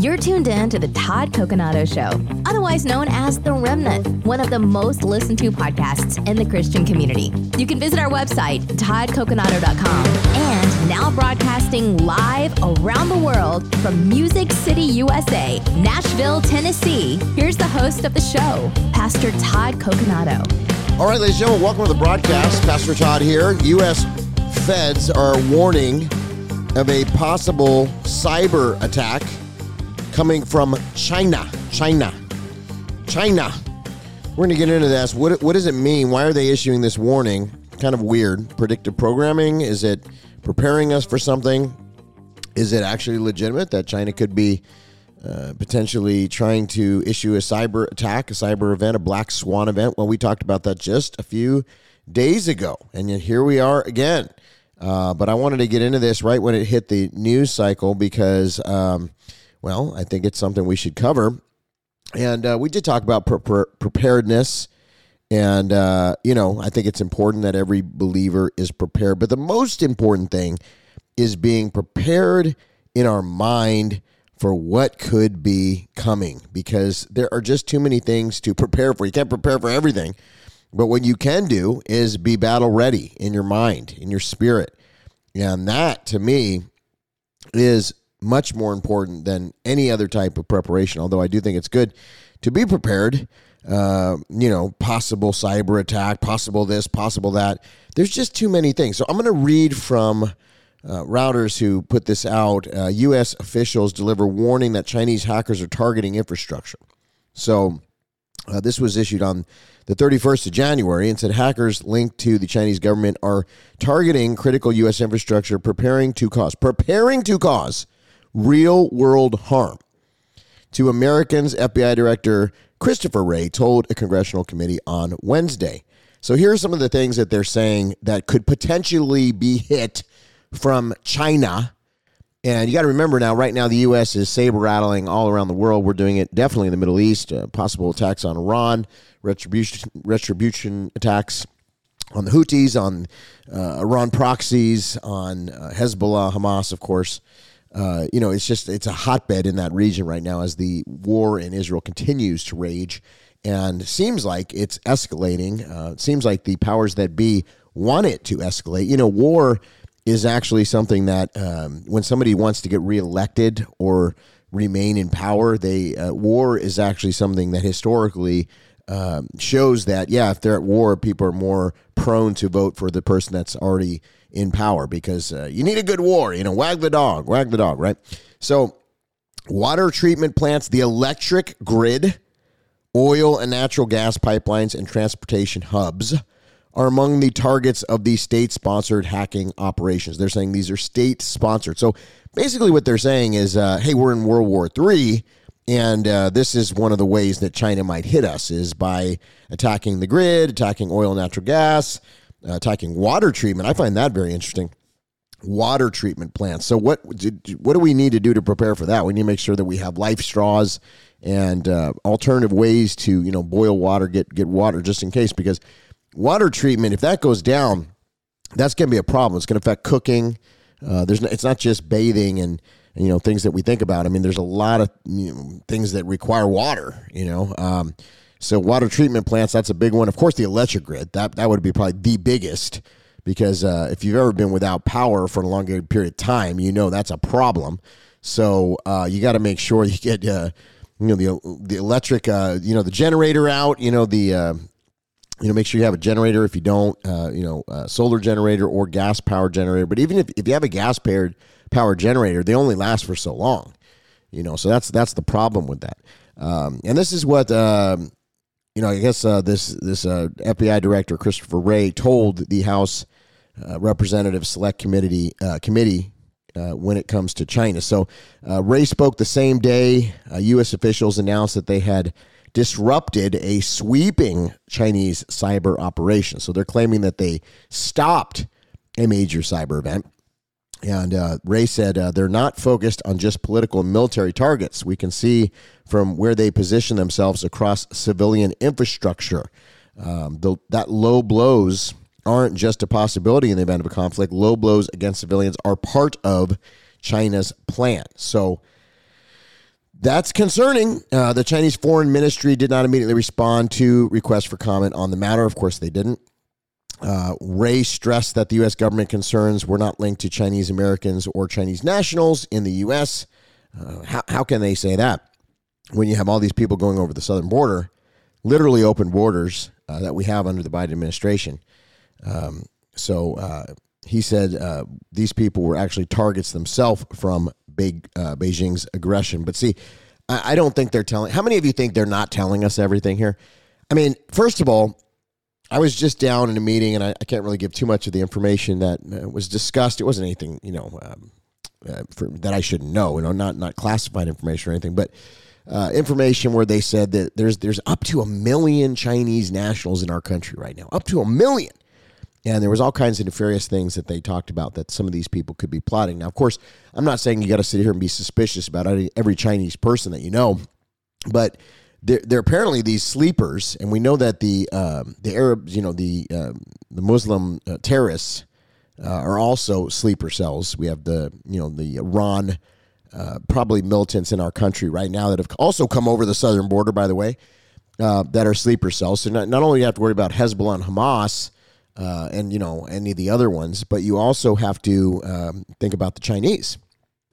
You're tuned in to the Todd Coconato Show, otherwise known as The Remnant, one of the most listened to podcasts in the Christian community. You can visit our website, toddcoconato.com, and now broadcasting live around the world from Music City, USA, Nashville, Tennessee. Here's the host of the show, Pastor Todd Coconato. All right, ladies and gentlemen, welcome to the broadcast. Pastor Todd here. U.S. feds are warning of a possible cyber attack coming from China. China. China. We're going to get into this. What, what does it mean? Why are they issuing this warning? Kind of weird. Predictive programming? Is it preparing us for something? Is it actually legitimate that China could be uh, potentially trying to issue a cyber attack, a cyber event, a black swan event? Well, we talked about that just a few days ago. And yet here we are again. Uh, but I wanted to get into this right when it hit the news cycle because um, well, I think it's something we should cover. And uh, we did talk about pre- pre- preparedness. And, uh, you know, I think it's important that every believer is prepared. But the most important thing is being prepared in our mind for what could be coming because there are just too many things to prepare for. You can't prepare for everything. But what you can do is be battle ready in your mind, in your spirit. And that to me is much more important than any other type of preparation. Although I do think it's good to be prepared. Uh, you know, possible cyber attack, possible this, possible that. There's just too many things. So I'm going to read from uh, Reuters who put this out. Uh, U.S. officials deliver warning that Chinese hackers are targeting infrastructure. So uh, this was issued on the 31st of January and said hackers linked to the Chinese government are targeting critical U.S. infrastructure, preparing to cause preparing to cause real world harm to Americans, FBI Director Christopher Wray told a congressional committee on Wednesday. So here are some of the things that they're saying that could potentially be hit from China. And you got to remember now, right now, the U.S. is saber rattling all around the world. We're doing it definitely in the Middle East, uh, possible attacks on Iran, retribution, retribution attacks on the Houthis, on uh, Iran proxies, on uh, Hezbollah, Hamas, of course uh, you know, it's just it's a hotbed in that region right now as the war in Israel continues to rage, and seems like it's escalating. Uh, it seems like the powers that be want it to escalate. You know, war is actually something that um, when somebody wants to get reelected or remain in power, they uh, war is actually something that historically. Um, shows that yeah, if they're at war, people are more prone to vote for the person that's already in power because uh, you need a good war. You know, wag the dog, wag the dog, right? So, water treatment plants, the electric grid, oil and natural gas pipelines, and transportation hubs are among the targets of the state sponsored hacking operations. They're saying these are state sponsored. So, basically, what they're saying is uh, hey, we're in World War III. And uh, this is one of the ways that China might hit us is by attacking the grid, attacking oil and natural gas, uh, attacking water treatment. I find that very interesting. Water treatment plants. So what what do we need to do to prepare for that? We need to make sure that we have life straws and uh, alternative ways to you know boil water, get get water just in case because water treatment if that goes down, that's going to be a problem. It's going to affect cooking. Uh, there's no, it's not just bathing and, and, you know things that we think about. I mean, there's a lot of you know, things that require water. You know. Um, so water treatment plants, that's a big one. Of course, the electric grid, that, that would be probably the biggest because uh, if you've ever been without power for a long period of time, you know that's a problem. So uh, you got to make sure you get uh, you know the the electric uh, you know the generator out. You know the uh, you know make sure you have a generator. If you don't, uh, you know solar generator or gas power generator. But even if, if you have a gas powered power generator, they only last for so long. You know, so that's that's the problem with that. Um, and this is what um, you know, I guess uh, this this uh, FBI director Christopher Wray told the House uh, Representative Select Committee uh, committee uh, when it comes to China. So uh, Wray spoke the same day. U.S. officials announced that they had disrupted a sweeping Chinese cyber operation. So they're claiming that they stopped a major cyber event. And uh, Wray said uh, they're not focused on just political and military targets. We can see from where they position themselves across civilian infrastructure. Um, the, that low blows aren't just a possibility in the event of a conflict. Low blows against civilians are part of China's plan. So That's concerning. Uh, the Chinese Foreign Ministry did not immediately respond to requests for comment on the matter. Of course, they didn't. Uh, Wray stressed that the U.S. government concerns were not linked to Chinese Americans or Chinese nationals in the U.S. Uh, how, how can they say that when you have all these people going over the southern border, literally open borders uh, that we have under the Biden administration? Um, so uh, he said uh, these people were actually targets themselves from big uh, Beijing's aggression. But see, I, I don't think they're telling. How many of you think they're not telling us everything here? I mean, first of all, I was just down in a meeting, and I, I can't really give too much of the information that uh, was discussed. It wasn't anything, you know, um, uh, for, that I shouldn't know. You know, not not classified information or anything, but uh, information where they said that there's there's up to a million Chinese nationals in our country right now, up to a million. And there was all kinds of nefarious things that they talked about that some of these people could be plotting. Now, of course, I'm not saying you got to sit here and be suspicious about every Chinese person that you know, but they're, apparently these sleepers, and we know that the um, the Arabs, you know, the uh, the Muslim uh, terrorists uh, are also sleeper cells. We have the you know the Iran, uh, probably militants in our country right now that have also come over the southern border, by the way, uh, that are sleeper cells. So not, not only do you have to worry about Hezbollah and Hamas uh, and you know any of the other ones, but you also have to um, think about the Chinese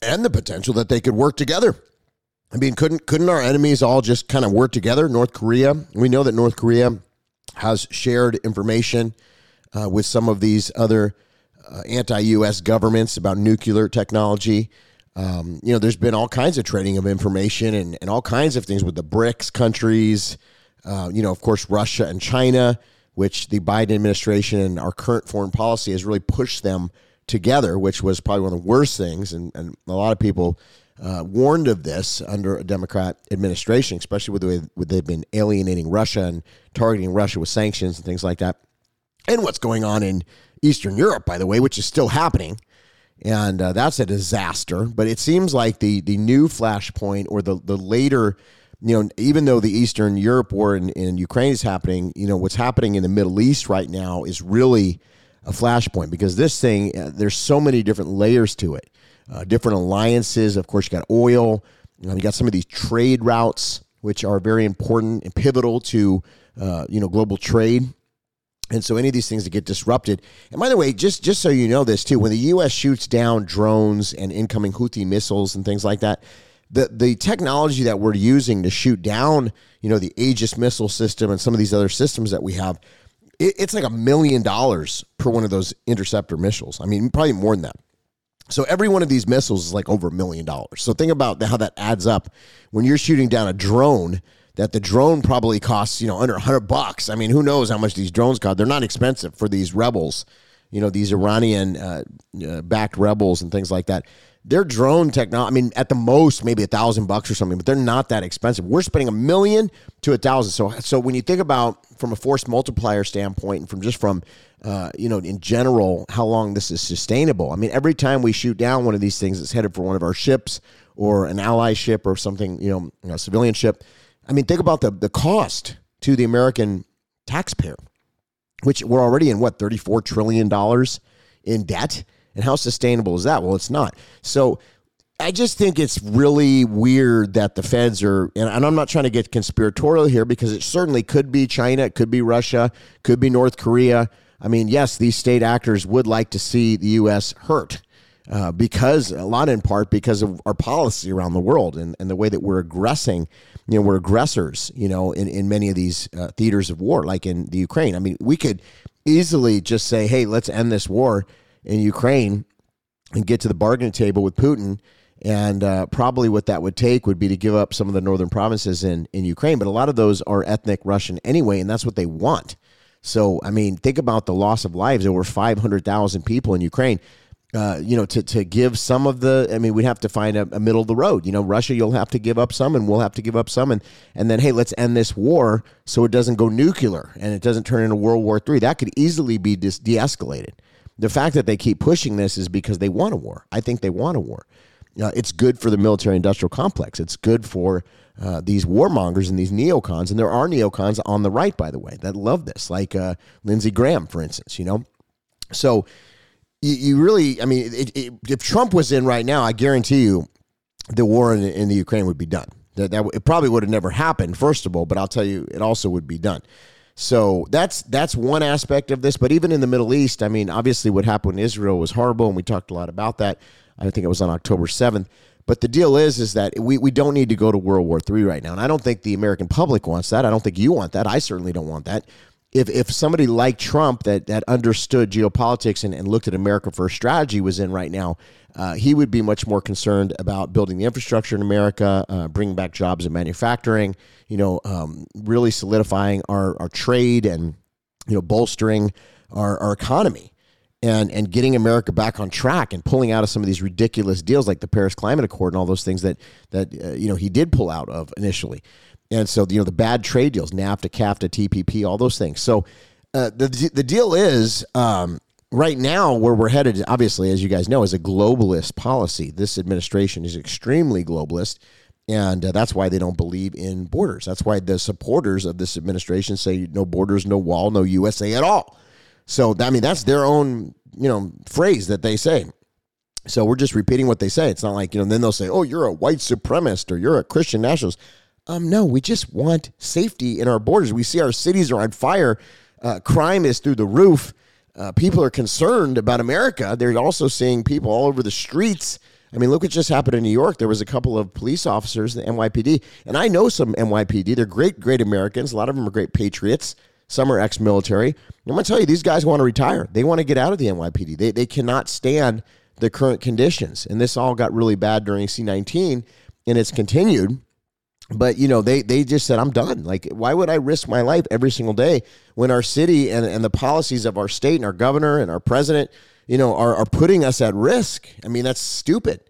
and the potential that they could work together. I mean, couldn't couldn't our enemies all just kind of work together? North Korea, we know that North Korea has shared information uh, with some of these other uh, anti-U.S. governments about nuclear technology. Um, you know, there's been all kinds of trading of information and, and all kinds of things with the BRICS countries. Uh, you know, of course, Russia and China which the Biden administration and our current foreign policy has really pushed them together, which was probably one of the worst things. And, and a lot of people uh, warned of this under a Democrat administration, especially with the way they've been alienating Russia and targeting Russia with sanctions and things like that. And what's going on in Eastern Europe, by the way, which is still happening. And uh, that's a disaster. But it seems like the the new flashpoint or the the later you know, even though the Eastern Europe war in, in Ukraine is happening, you know, what's happening in the Middle East right now is really a flashpoint because this thing, uh, there's so many different layers to it, uh, different alliances. Of course, you got oil, you, know, you got some of these trade routes, which are very important and pivotal to, uh, you know, global trade. And so any of these things that get disrupted. And by the way, just just so you know this too, when the U.S. shoots down drones and incoming Houthi missiles and things like that, the the technology that we're using to shoot down, you know, the Aegis missile system and some of these other systems that we have, it, it's like a million dollars per one of those interceptor missiles. I mean, probably more than that. So every one of these missiles is like over a million dollars. So think about how that adds up when you're shooting down a drone. That the drone probably costs you know under hundred bucks. I mean, who knows how much these drones cost? They're not expensive for these rebels, you know, these Iranian uh, uh, backed rebels and things like that their drone technology, I mean, at the most, maybe a thousand bucks or something, but they're not that expensive. We're spending a million to a thousand. So, so when you think about from a force multiplier standpoint and from just from, uh, you know, in general, how long this is sustainable. I mean, every time we shoot down one of these things that's headed for one of our ships or an ally ship or something, you know, a civilian ship. I mean, think about the, the cost to the American taxpayer, which we're already in what, $34 trillion in debt and how sustainable is that? Well, it's not. So I just think it's really weird that the feds are, and I'm not trying to get conspiratorial here because it certainly could be China, it could be Russia, could be North Korea. I mean, yes, these state actors would like to see the U.S. hurt uh, because, a lot in part, because of our policy around the world and, and the way that we're aggressing. You know, we're aggressors, you know, in, in many of these uh, theaters of war, like in the Ukraine. I mean, we could easily just say, hey, let's end this war in Ukraine and get to the bargaining table with Putin. And uh, probably what that would take would be to give up some of the northern provinces in, in Ukraine. But a lot of those are ethnic Russian anyway, and that's what they want. So, I mean, think about the loss of lives over 500,000 people in Ukraine. Uh, you know, to, to give some of the, I mean, we'd have to find a, a, middle of the road. You know, Russia, you'll have to give up some, and we'll have to give up some, and and then hey, let's end this war so it doesn't go nuclear and it doesn't turn into World War III. That could easily be de-escalated. The fact that they keep pushing this is because they want a war. I think they want a war. Uh, it's good for the military industrial complex. It's good for uh, these warmongers and these neocons. And there are neocons on the right, by the way, that love this, like uh, Lindsey Graham, for instance, you know? So you, you really, I mean, it, it, if Trump was in right now, I guarantee you the war in, in the Ukraine would be done. That, that it probably would have never happened, first of all, but I'll tell you, it also would be done. So that's that's one aspect of this. But even in the Middle East, I mean, obviously what happened in Israel was horrible, and we talked a lot about that. I think it was on October 7th. But the deal is, is that we, we don't need to go to World War III right now. And I don't think the American public wants that. I don't think you want that. I certainly don't want that. If, if somebody like Trump that, that understood geopolitics and, and looked at America first strategy was in right now, uh, he would be much more concerned about building the infrastructure in America, uh, bringing back jobs in manufacturing, you know, um, really solidifying our, our trade and, you know, bolstering our, our economy and and getting America back on track and pulling out of some of these ridiculous deals like the Paris Climate Accord and all those things that that uh, you know he did pull out of initially. And so you know the bad trade deals, NAFTA, CAFTA, TPP, all those things. So uh, the the deal is um, right now where we're headed, obviously, as you guys know, is a globalist policy. This administration is extremely globalist. And uh, that's why they don't believe in borders. That's why the supporters of this administration say no borders, no wall, no USA at all. So I mean, that's their own you know phrase that they say. So we're just repeating what they say. It's not like you know. Then they'll say, "Oh, you're a white supremacist or you're a Christian nationalist." Um, no, we just want safety in our borders. We see our cities are on fire. Uh, crime is through the roof. Uh, people are concerned about America. They're also seeing people all over the streets. I mean, look what just happened in New York. There was a couple of police officers, the NYPD, and I know some NYPD. They're great, great Americans. A lot of them are great patriots. Some are ex military. I'm going to tell you, these guys want to retire. They want to get out of the NYPD. They, they cannot stand the current conditions. And this all got really bad during C19 and it's continued. But, you know, they, they just said, I'm done. Like, why would I risk my life every single day when our city and, and the policies of our state and our governor and our president, you know, are, are putting us at risk? I mean, that's stupid.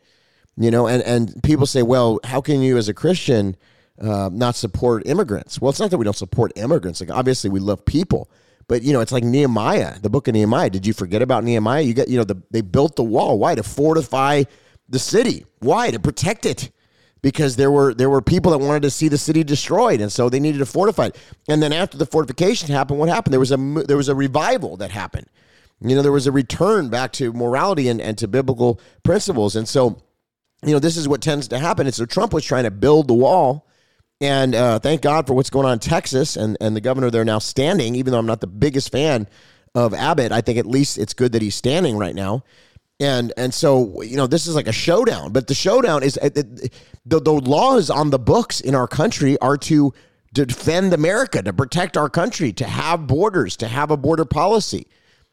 You know, and, and people say, well, how can you as a Christian uh, not support immigrants. Well, it's not that we don't support immigrants. Like obviously we love people, but you know it's like Nehemiah, the book of Nehemiah. Did you forget about Nehemiah? You get you know the, they built the wall. Why to fortify the city? Why to protect it? Because there were there were people that wanted to see the city destroyed, and so they needed to fortify it. And then after the fortification happened, what happened? There was a there was a revival that happened. You know, there was a return back to morality and, and to biblical principles. And so, you know, this is what tends to happen. And so Trump was trying to build the wall and uh, thank God for what's going on in Texas and, and the governor there now standing, even though I'm not the biggest fan of Abbott. I think at least it's good that he's standing right now. And and so you know this is like a showdown, but the showdown is the the laws on the books in our country are to defend America, to protect our country, to have borders, to have a border policy.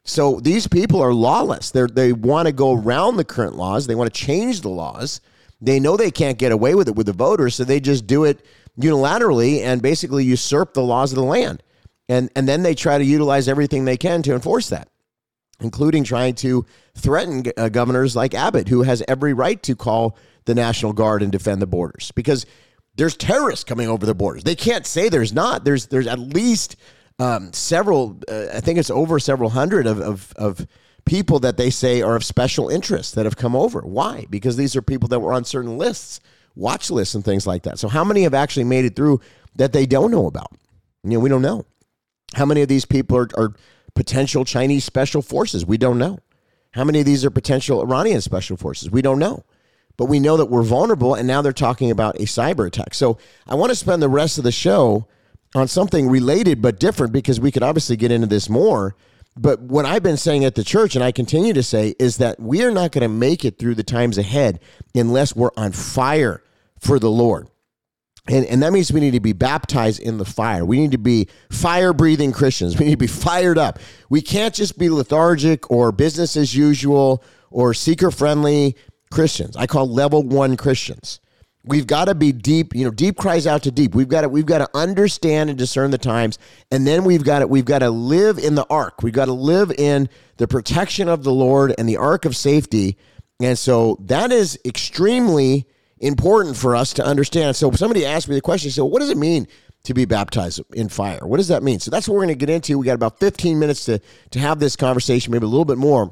So these people are lawless. They they want to go around the current laws. They want to change the laws. They know they can't get away with it with the voters, so they just do it unilaterally and basically usurp the laws of the land. And, and then they try to utilize everything they can to enforce that, including trying to threaten uh, governors like Abbott, who has every right to call the National Guard and defend the borders because there's terrorists coming over the borders. They can't say there's not. There's there's at least um, several. Uh, I think it's over several hundred of, of of people that they say are of special interest that have come over. Why? Because these are people that were on certain lists watch lists and things like that. So how many have actually made it through that they don't know about? You know, we don't know. How many of these people are, are potential Chinese special forces? We don't know. How many of these are potential Iranian special forces? We don't know. But we know that we're vulnerable, and now they're talking about a cyber attack. So I want to spend the rest of the show on something related but different because we could obviously get into this more. But what I've been saying at the church, and I continue to say, is that we are not going to make it through the times ahead unless we're on fire for the Lord. And, and that means we need to be baptized in the fire. We need to be fire breathing Christians. We need to be fired up. We can't just be lethargic or business as usual or seeker friendly Christians. I call level one Christians. We've got to be deep, you know, deep cries out to deep. We've got to we've got to understand and discern the times. And then we've got to we've got to live in the ark. We've got to live in the protection of the Lord and the ark of safety. And so that is extremely important for us to understand. So somebody asked me the question, so what does it mean to be baptized in fire? What does that mean? So that's what we're going to get into. We got about 15 minutes to to have this conversation, maybe a little bit more.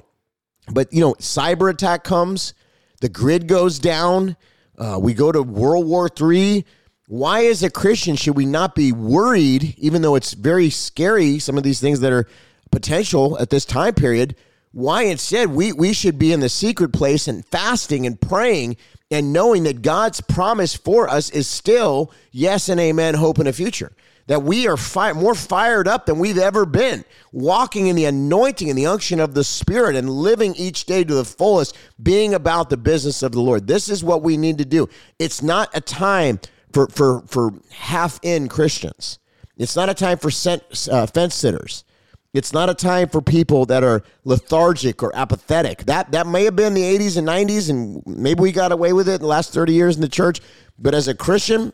But you know, cyber attack comes, the grid goes down uh, we go to World War III. Why, as a Christian, should we not be worried, even though it's very scary, some of these things that are potential at this time period? Why instead we, we should be in the secret place and fasting and praying and knowing that God's promise for us is still yes and amen, hope in a future. That we are fi- more fired up than we've ever been, walking in the anointing and the unction of the Spirit and living each day to the fullest, being about the business of the Lord. This is what we need to do. It's not a time for, for, for half in Christians, it's not a time for sent, uh, fence sitters. It's not a time for people that are lethargic or apathetic. That that may have been the 80s and 90s, and maybe we got away with it in the last 30 years in the church. But as a Christian,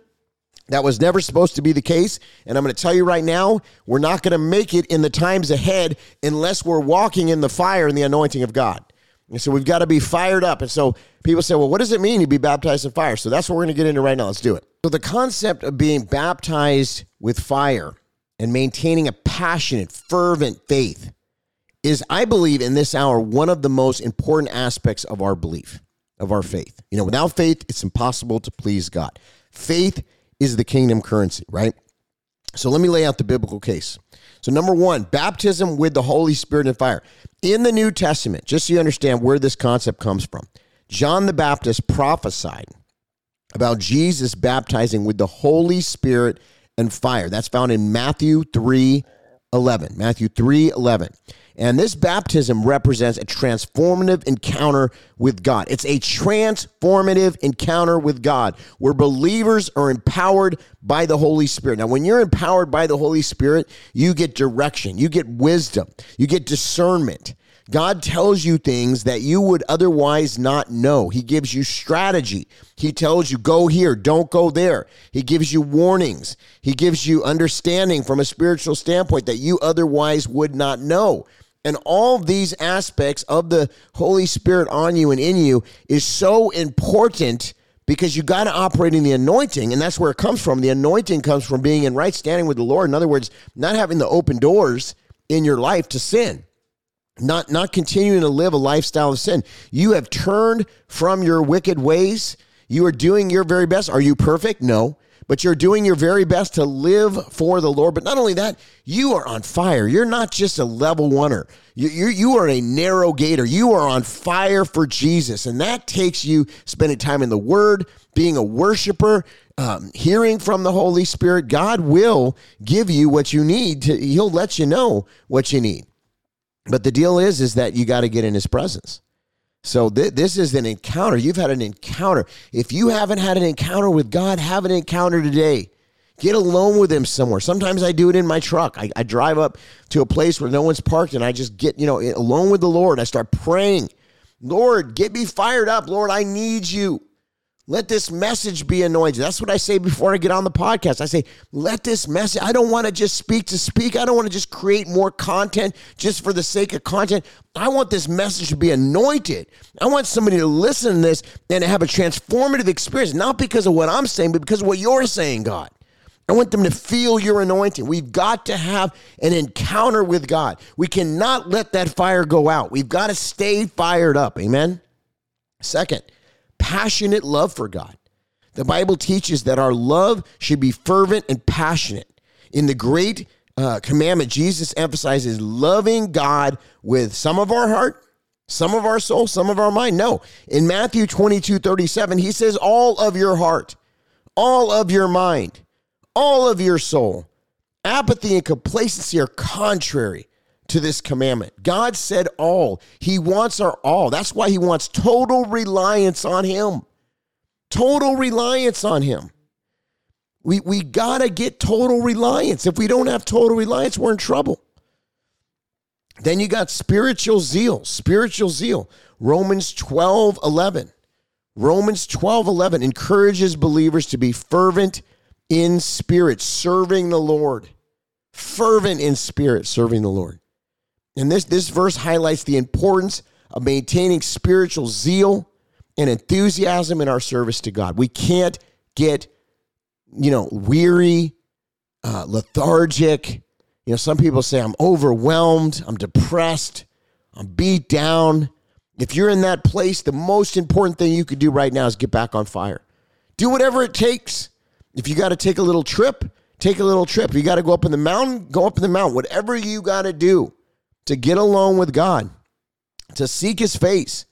that was never supposed to be the case. And I'm going to tell you right now, we're not going to make it in the times ahead unless we're walking in the fire and the anointing of God. And so we've got to be fired up. And so people say, well, what does it mean to be baptized in fire? So that's what we're going to get into right now. Let's do it. So the concept of being baptized with fire and maintaining a passionate, fervent faith is, I believe, in this hour, one of the most important aspects of our belief, of our faith. You know, without faith, it's impossible to please God. Faith is the kingdom currency, right? So let me lay out the biblical case. So, number one, baptism with the Holy Spirit and fire. In the New Testament, just so you understand where this concept comes from, John the Baptist prophesied about Jesus baptizing with the Holy Spirit and fire. That's found in Matthew 3 11. Matthew 3 11. And this baptism represents a transformative encounter with God. It's a transformative encounter with God where believers are empowered by the Holy Spirit. Now, when you're empowered by the Holy Spirit, you get direction, you get wisdom, you get discernment. God tells you things that you would otherwise not know. He gives you strategy. He tells you, go here, don't go there. He gives you warnings. He gives you understanding from a spiritual standpoint that you otherwise would not know. And all these aspects of the Holy Spirit on you and in you is so important because you got to operate in the anointing. And that's where it comes from. The anointing comes from being in right standing with the Lord. In other words, not having the open doors in your life to sin not not continuing to live a lifestyle of sin. You have turned from your wicked ways. You are doing your very best. Are you perfect? No. But you're doing your very best to live for the Lord. But not only that, you are on fire. You're not just a level oneer. You, you, you are a narrow gator. You are on fire for Jesus. And that takes you spending time in the Word, being a worshiper, um, hearing from the Holy Spirit. God will give you what you need. To, he'll let you know what you need. But the deal is, is that you got to get in his presence. So th- this is an encounter. You've had an encounter. If you haven't had an encounter with God, have an encounter today. Get alone with him somewhere. Sometimes I do it in my truck. I, I drive up to a place where no one's parked and I just get, you know, alone with the Lord. I start praying. Lord, get me fired up. Lord, I need you. Let this message be anointed. That's what I say before I get on the podcast. I say, let this message, I don't want to just speak to speak. I don't want to just create more content just for the sake of content. I want this message to be anointed. I want somebody to listen to this and to have a transformative experience, not because of what I'm saying, but because of what you're saying, God. I want them to feel your anointing. We've got to have an encounter with God. We cannot let that fire go out. We've got to stay fired up. Amen. Second, passionate love for God. The Bible teaches that our love should be fervent and passionate. In the great uh, commandment, Jesus emphasizes loving God with some of our heart, some of our soul, some of our mind. No. In Matthew 22 37, he says, all of your heart, all of your mind, all of your soul. Apathy and complacency are contrary to this commandment. God said all. He wants our all. That's why he wants total reliance on him. Total reliance on him. We, we got to get total reliance. If we don't have total reliance, we're in trouble. Then you got spiritual zeal. Spiritual zeal. Romans 12 11. Romans 12 11 encourages believers to be fervent in spirit, serving the Lord. Fervent in spirit, serving the Lord. And this, this verse highlights the importance of maintaining spiritual zeal and enthusiasm in our service to God. We can't get, you know, weary, uh, lethargic. You know, some people say, I'm overwhelmed, I'm depressed, I'm beat down. If you're in that place, the most important thing you could do right now is get back on fire. Do whatever it takes. If you got to take a little trip, take a little trip. If you got to go up in the mountain, go up in the mountain. Whatever you got to do to get alone with God, to seek his face,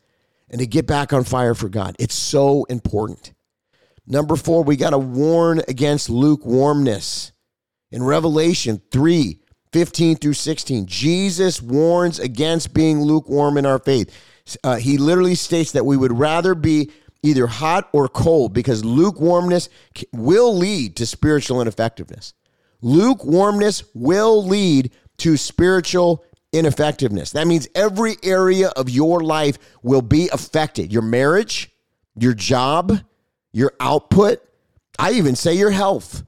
and to get back on fire for God. It's so important. Number four, we got to warn against lukewarmness. In Revelation 3 15 through 16, Jesus warns against being lukewarm in our faith. Uh, he literally states that we would rather be either hot or cold because lukewarmness will lead to spiritual ineffectiveness. Lukewarmness will lead to spiritual ineffectiveness. That means every area of your life will be affected your marriage, your job, your output. I even say your health.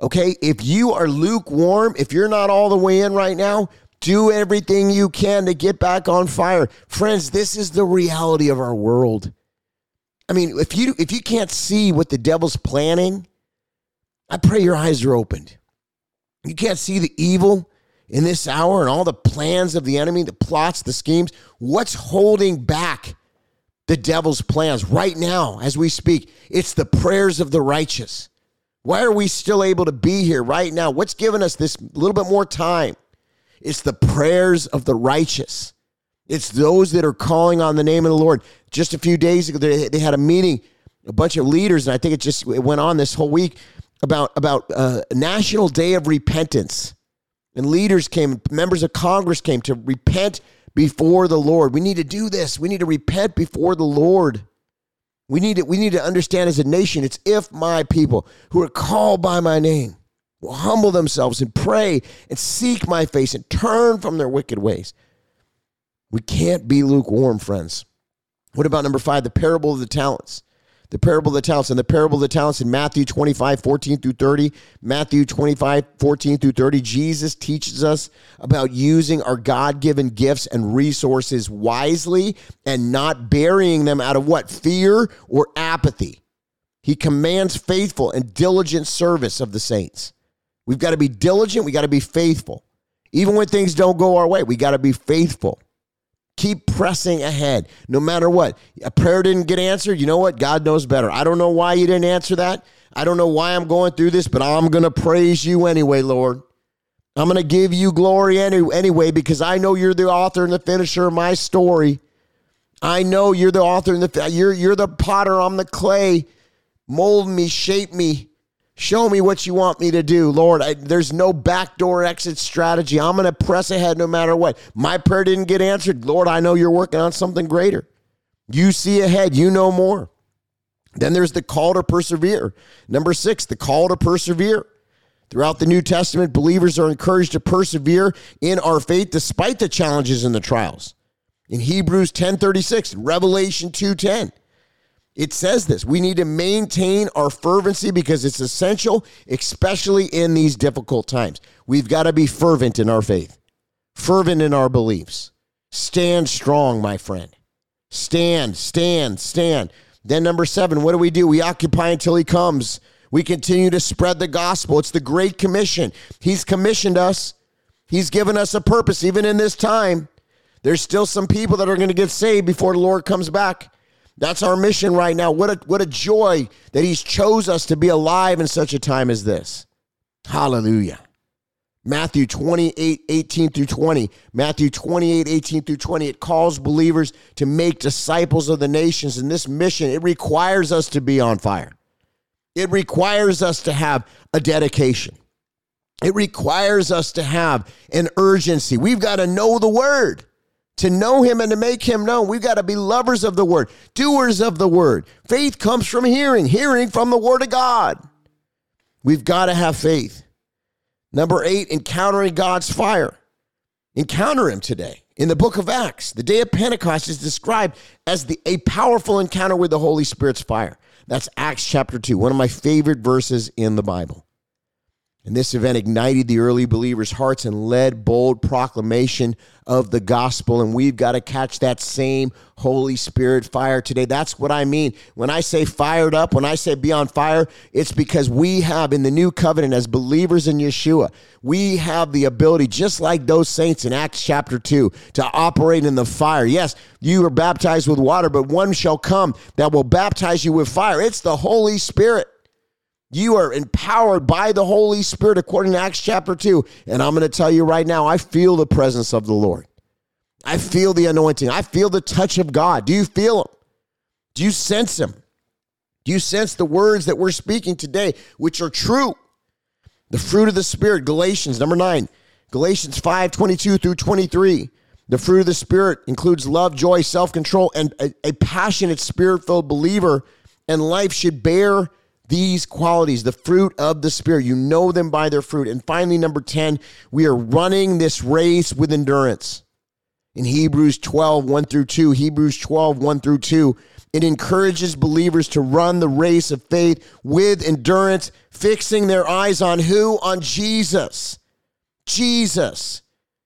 Okay. If you are lukewarm, if you're not all the way in right now, do everything you can to get back on fire. Friends, this is the reality of our world. I mean, if you if you can't see what the devil's planning, I pray your eyes are opened. You can't see the evil in this hour and all the plans of the enemy, the plots, the schemes. What's holding back the devil's plans right now as we speak? It's the prayers of the righteous. Why are we still able to be here right now? What's given us this little bit more time? It's the prayers of the righteous. It's those that are calling on the name of the Lord. Just a few days ago, they, had a meeting, a bunch of leaders, and I think it just it went on this whole week about about uh, National Day of Repentance. And leaders came, members of Congress came to repent before the Lord. We need to do this. We need to repent before the Lord. We need to, we need to understand as a nation, it's if my people who are called by my name will humble themselves and pray and seek my face and turn from their wicked ways. We can't be lukewarm, friends. What about number five, the parable of the talents? The parable of the talents and the parable of the talents in Matthew 25, 14 through 30. Matthew 25, 14 through 30. Jesus teaches us about using our God given gifts and resources wisely and not burying them out of what? Fear or apathy. He commands faithful and diligent service of the saints. We've got to be diligent. We got to be faithful. Even when things don't go our way, we got to be faithful. Keep pressing ahead no matter what. A prayer didn't get answered. You know what? God knows better. I don't know why you didn't answer that. I don't know why I'm going through this, but I'm going to praise you anyway, Lord. I'm going to give you glory any, anyway because I know you're the author and the finisher of my story. I know you're the author and the you're you're the potter, I'm the clay. Mold me, shape me. Show me what you want me to do, Lord. I, there's no backdoor exit strategy. I'm going to press ahead no matter what. My prayer didn't get answered. Lord, I know you're working on something greater. You see ahead, you know more. Then there's the call to persevere. Number six, the call to persevere. Throughout the New Testament, believers are encouraged to persevere in our faith despite the challenges and the trials. In Hebrews 10:36, Revelation 2:10, it says this we need to maintain our fervency because it's essential, especially in these difficult times. We've got to be fervent in our faith, fervent in our beliefs. Stand strong, my friend. Stand, stand, stand. Then, number seven, what do we do? We occupy until he comes. We continue to spread the gospel. It's the Great Commission. He's commissioned us, He's given us a purpose, even in this time. There's still some people that are going to get saved before the Lord comes back. That's our mission right now. What a, what a joy that He's chose us to be alive in such a time as this. Hallelujah. Matthew 28, 18 through 20. Matthew 28, 18 through 20. It calls believers to make disciples of the nations. And this mission, it requires us to be on fire. It requires us to have a dedication. It requires us to have an urgency. We've got to know the word to know him and to make him known. We've got to be lovers of the word, doers of the word. Faith comes from hearing, hearing from the word of God. We've got to have faith. Number eight, encountering God's fire. Encounter him today. In the book of Acts, the day of Pentecost is described as the, a powerful encounter with the Holy Spirit's fire. That's Acts chapter 2, one of my favorite verses in the Bible. And this event ignited the early believers' hearts and led bold proclamation of the gospel. And we've got to catch that same Holy Spirit fire today. That's what I mean. When I say fired up, when I say be on fire, it's because we have in the new covenant as believers in Yeshua, we have the ability, just like those saints in Acts chapter 2, to operate in the fire. Yes, you are baptized with water, but one shall come that will baptize you with fire. It's the Holy Spirit. You are empowered by the Holy Spirit according to Acts chapter 2. And I'm going to tell you right now, I feel the presence of the Lord. I feel the anointing. I feel the touch of God. Do you feel him? Do you sense him? Do you sense the words that we're speaking today, which are true? The fruit of the Spirit, Galatians number nine, Galatians 5 22 through 23. The fruit of the Spirit includes love, joy, self control, and a, a passionate, spirit filled believer. And life should bear these qualities, the fruit of the Spirit. You know them by their fruit. And finally, number 10, we are running this race with endurance. In Hebrews 12, 1 through 2, Hebrews 12, 1 through 2, it encourages believers to run the race of faith with endurance, fixing their eyes on who? On Jesus. Jesus.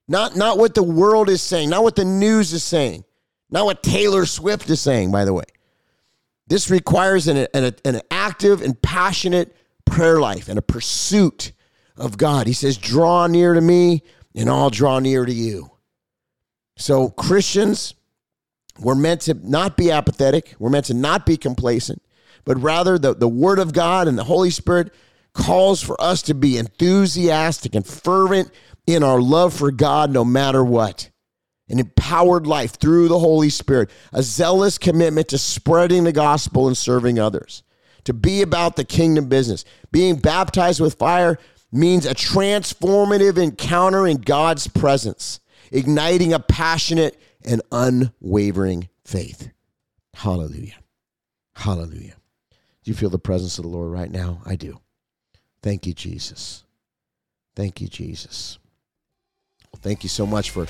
Not, not what the world is saying, not what the news is saying, not what Taylor Swift is saying, by the way. This requires an, an, an active and passionate prayer life and a pursuit of God. He says, Draw near to me, and I'll draw near to you. So, Christians, we're meant to not be apathetic, we're meant to not be complacent, but rather the, the Word of God and the Holy Spirit calls for us to be enthusiastic and fervent in our love for God no matter what. An empowered life through the Holy Spirit, a zealous commitment to spreading the gospel and serving others, to be about the kingdom business. Being baptized with fire means a transformative encounter in God's presence, igniting a passionate and unwavering faith. Hallelujah. Hallelujah. Do you feel the presence of the Lord right now? I do. Thank you, Jesus. Thank you, Jesus. Well, thank you so much for,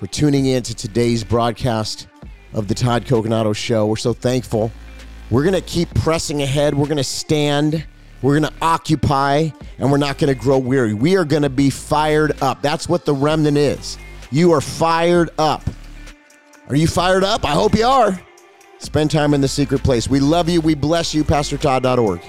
for tuning in to today's broadcast of the Todd Coconato Show. We're so thankful. We're going to keep pressing ahead. We're going to stand. We're going to occupy, and we're not going to grow weary. We are going to be fired up. That's what the remnant is. You are fired up. Are you fired up? I hope you are. Spend time in the secret place. We love you. We bless you. PastorTodd.org.